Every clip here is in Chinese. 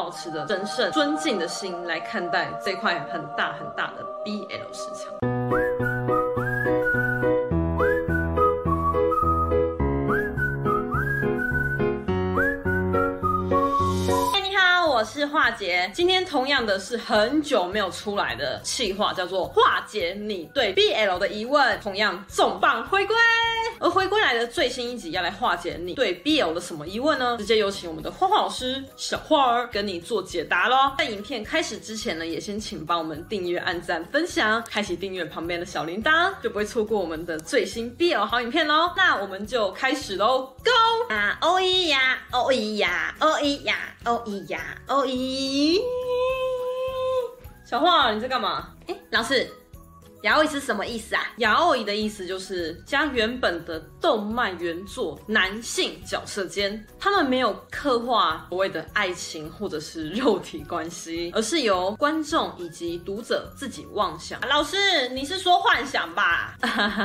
保持着神圣尊敬的心来看待这块很大很大的 BL 市场。我是化姐，今天同样的是很久没有出来的气话，叫做化解你对 BL 的疑问，同样重磅回归。而回归来的最新一集要来化解你对 BL 的什么疑问呢？直接有请我们的花花老师小花儿跟你做解答喽。在影片开始之前呢，也先请帮我们订阅、按赞、分享，开启订阅旁边的小铃铛，就不会错过我们的最新 BL 好影片喽。那我们就开始喽，Go 啊！哦咿呀，哦咿呀，哦咿呀，哦咿呀，哦咦。小画，你在干嘛？哎，老师。亚欧伊是什么意思啊？亚欧伊的意思就是将原本的动漫原作男性角色间，他们没有刻画所谓的爱情或者是肉体关系，而是由观众以及读者自己妄想。老师，你是说幻想吧？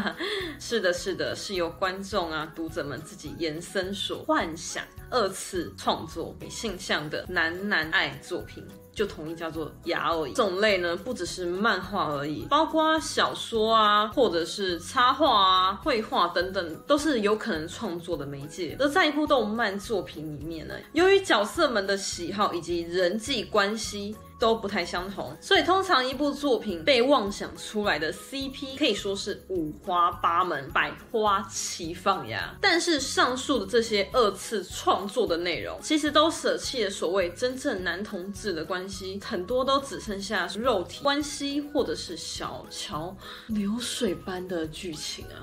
是的，是的，是由观众啊读者们自己延伸所幻想，二次创作性向的男男爱作品。就统一叫做牙”而已。种类呢，不只是漫画而已，包括小说啊，或者是插画啊、绘画等等，都是有可能创作的媒介。而在一部动漫作品里面呢，由于角色们的喜好以及人际关系。都不太相同，所以通常一部作品被妄想出来的 CP 可以说是五花八门、百花齐放呀。但是上述的这些二次创作的内容，其实都舍弃了所谓真正男同志的关关系，很多都只剩下肉体关系或者是小桥流水般的剧情啊。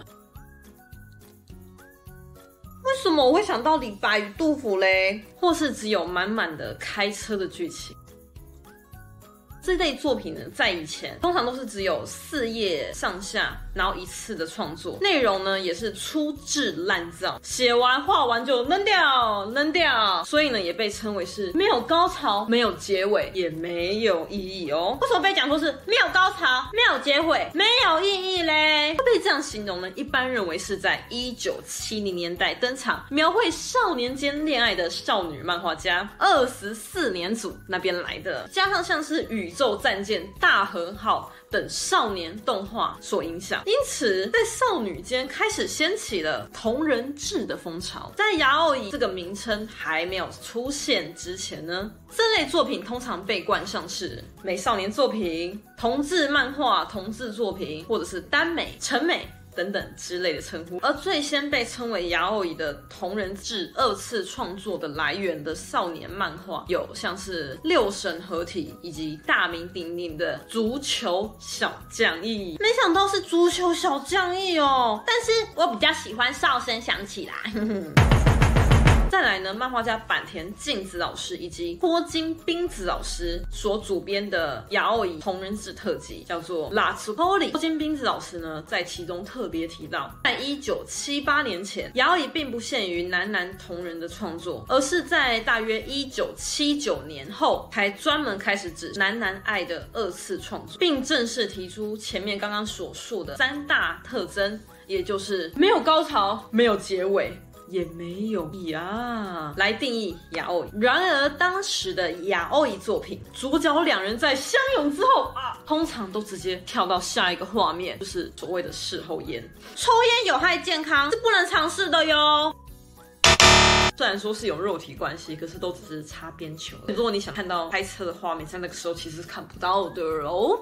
为什么我会想到李白杜甫嘞？或是只有满满的开车的剧情？这类作品呢，在以前通常都是只有四页上下，然后一次的创作，内容呢也是粗制滥造，写完画完就扔掉，扔掉，所以呢也被称为是没有高潮、没有结尾，也没有意义哦。为什么被讲说是没有高潮、没有结尾、没有意义嘞？会被这样形容呢？一般认为是在一九七零年代登场，描绘少年间恋爱的少女漫画家二十四年组那边来的，加上像是与宇宙战舰大和号等少年动画所影响，因此在少女间开始掀起了同人志的风潮。在雅奥伊这个名称还没有出现之前呢，这类作品通常被冠上是美少年作品、同志漫画、同志作品，或者是耽美、成美。等等之类的称呼，而最先被称为牙欧伊的同人志二次创作的来源的少年漫画，有像是六神合体以及大名鼎鼎的足球小将义。没想到是足球小将义哦，但是我比较喜欢哨声响起来。再来呢，漫画家坂田静子老师以及坡津冰子老师所主编的亚欧伊同人志特辑，叫做《拉兹波里》。坡津冰子老师呢，在其中特别提到，在一九七八年前，亚欧伊并不限于男男同人的创作，而是在大约一九七九年后，才专门开始指男男爱的二次创作，并正式提出前面刚刚所述的三大特征，也就是没有高潮，没有结尾。也没有呀，来定义雅。然而当时的亚欧伊作品，主角两人在相拥之后啊，通常都直接跳到下一个画面，就是所谓的事后烟。抽烟有害健康，是不能尝试的哟。虽然说是有肉体关系，可是都只是擦边球。如果你想看到开车的画面，在那个时候其实是看不到的哦。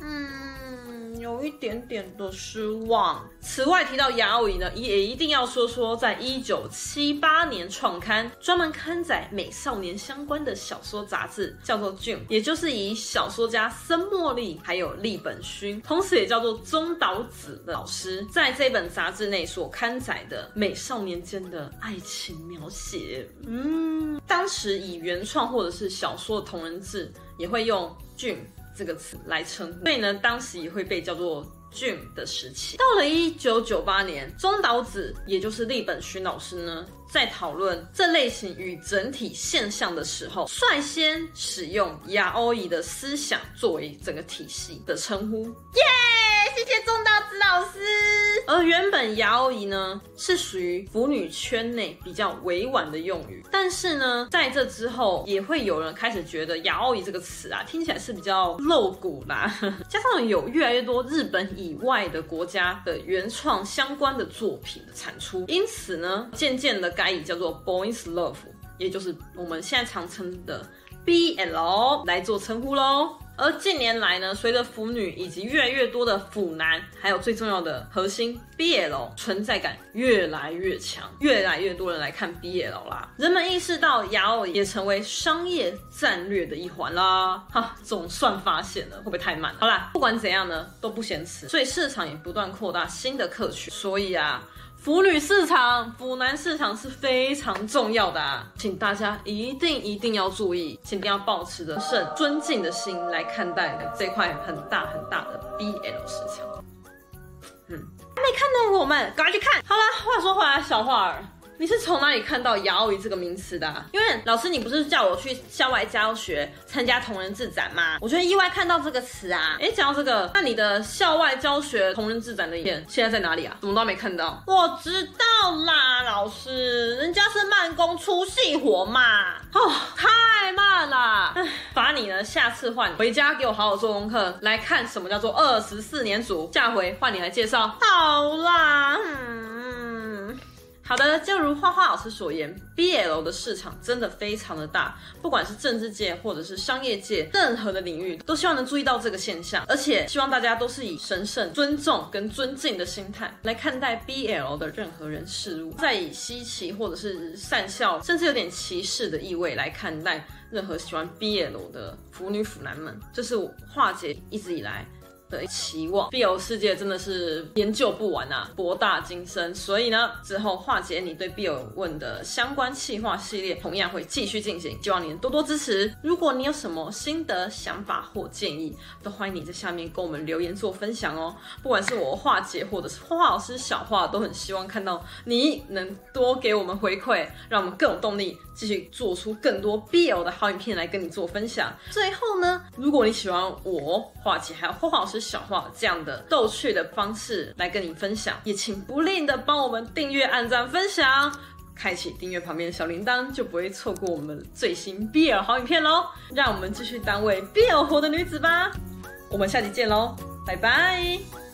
嗯。有一点点的失望。此外，提到亚欧伊呢，也一定要说说，在一九七八年创刊，专门刊载美少年相关的小说杂志，叫做《Jun》，也就是以小说家森茉莉还有栗本薰，同时也叫做中岛子的老师，在这本杂志内所刊载的美少年间的爱情描写。嗯，当时以原创或者是小说的同人志，也会用 Jun。这个词来称呼，所以呢，当时也会被叫做俊的时期。到了一九九八年，中岛子也就是立本薰老师呢，在讨论这类型与整体现象的时候，率先使用亚欧伊的思想作为整个体系的称呼。耶，谢谢中岛子老师。而原本亚欧伊呢，是属于腐女圈内比较委婉的用语，但是呢，在这之后也会有人开始觉得亚欧伊这个词啊，听起来是比较露骨啦。加上有越来越多日本以外的国家的原创相关的作品的产出，因此呢，渐渐的改以叫做 Boys Love，也就是我们现在常称的 BL 来做称呼喽。而近年来呢，随着腐女以及越来越多的腐男，还有最重要的核心 BL 存在感越来越强，越来越多人来看 BL 啦。人们意识到亚欧也成为商业战略的一环啦。哈，总算发现了，会不会太慢？好啦，不管怎样呢，都不嫌迟。所以市场也不断扩大新的客群。所以啊。腐女市场、腐男市场是非常重要的啊，请大家一定一定要注意，请一定要保持的甚尊敬的心来看待这块很大很大的 BL 市场。嗯，还没看呢我们赶快去看。好啦，话说回来，小花儿。你是从哪里看到“亚欧伊”这个名词的啊？因为老师，你不是叫我去校外教学参加同人志展吗？我觉得意外看到这个词啊。哎，讲到这个，那你的校外教学同人志展的影片现在在哪里啊？怎么都没看到？我知道啦，老师，人家是慢工出细活嘛。哦，太慢了。哎，罚你呢，下次换回家给我好好做功课，来看什么叫做二十四年组。下回换你来介绍。好啦。嗯好的，就如花花老师所言，BL 的市场真的非常的大，不管是政治界或者是商业界，任何的领域都希望能注意到这个现象，而且希望大家都是以神圣、尊重跟尊敬的心态来看待 BL 的任何人事物，再以稀奇或者是善笑，甚至有点歧视的意味来看待任何喜欢 BL 的腐女腐男们，这是我樺姐一直以来的期望，BL 世界真的是研究不完啊，博大精深。所以呢，之后化解你对 BL 问的相关企划系列同样会继续进行，希望你能多多支持。如果你有什么心得、想法或建议，都欢迎你在下面跟我们留言做分享哦。不管是我化解或者是花花老师小画，都很希望看到你能多给我们回馈，让我们更有动力继续做出更多 BL 的好影片来跟你做分享。最后呢，如果你喜欢我樺姐还有花花老师。小樺这样的逗趣的方式来跟你分享，也请不吝的帮我们订阅、按赞、分享，开启订阅旁边的小铃铛，就不会错过我们最新 BL 好影片喽！让我们继续当位 BL 活的女子吧，我们下期见喽，拜拜。